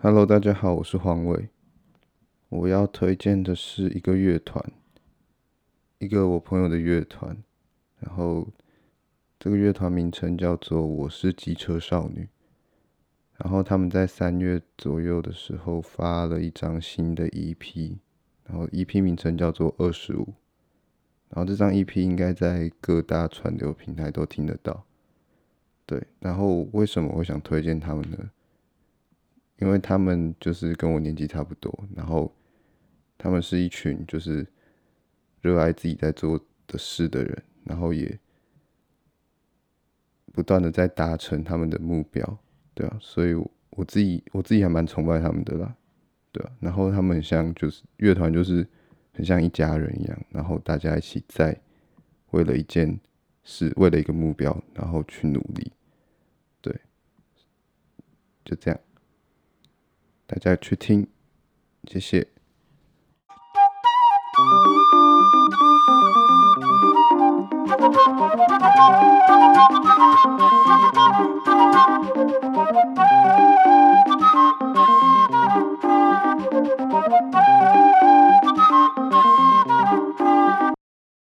Hello，大家好，我是黄伟。我要推荐的是一个乐团，一个我朋友的乐团。然后这个乐团名称叫做“我是机车少女”。然后他们在三月左右的时候发了一张新的 EP，然后 EP 名称叫做“二十五”。然后这张 EP 应该在各大串流平台都听得到。对，然后为什么我想推荐他们呢？因为他们就是跟我年纪差不多，然后他们是一群就是热爱自己在做的事的人，然后也不断的在达成他们的目标，对啊，所以我自己我自己还蛮崇拜他们的啦，对啊，然后他们很像就是乐团，就是很像一家人一样，然后大家一起在为了一件事，为了一个目标，然后去努力，对，就这样。大家去听，谢谢。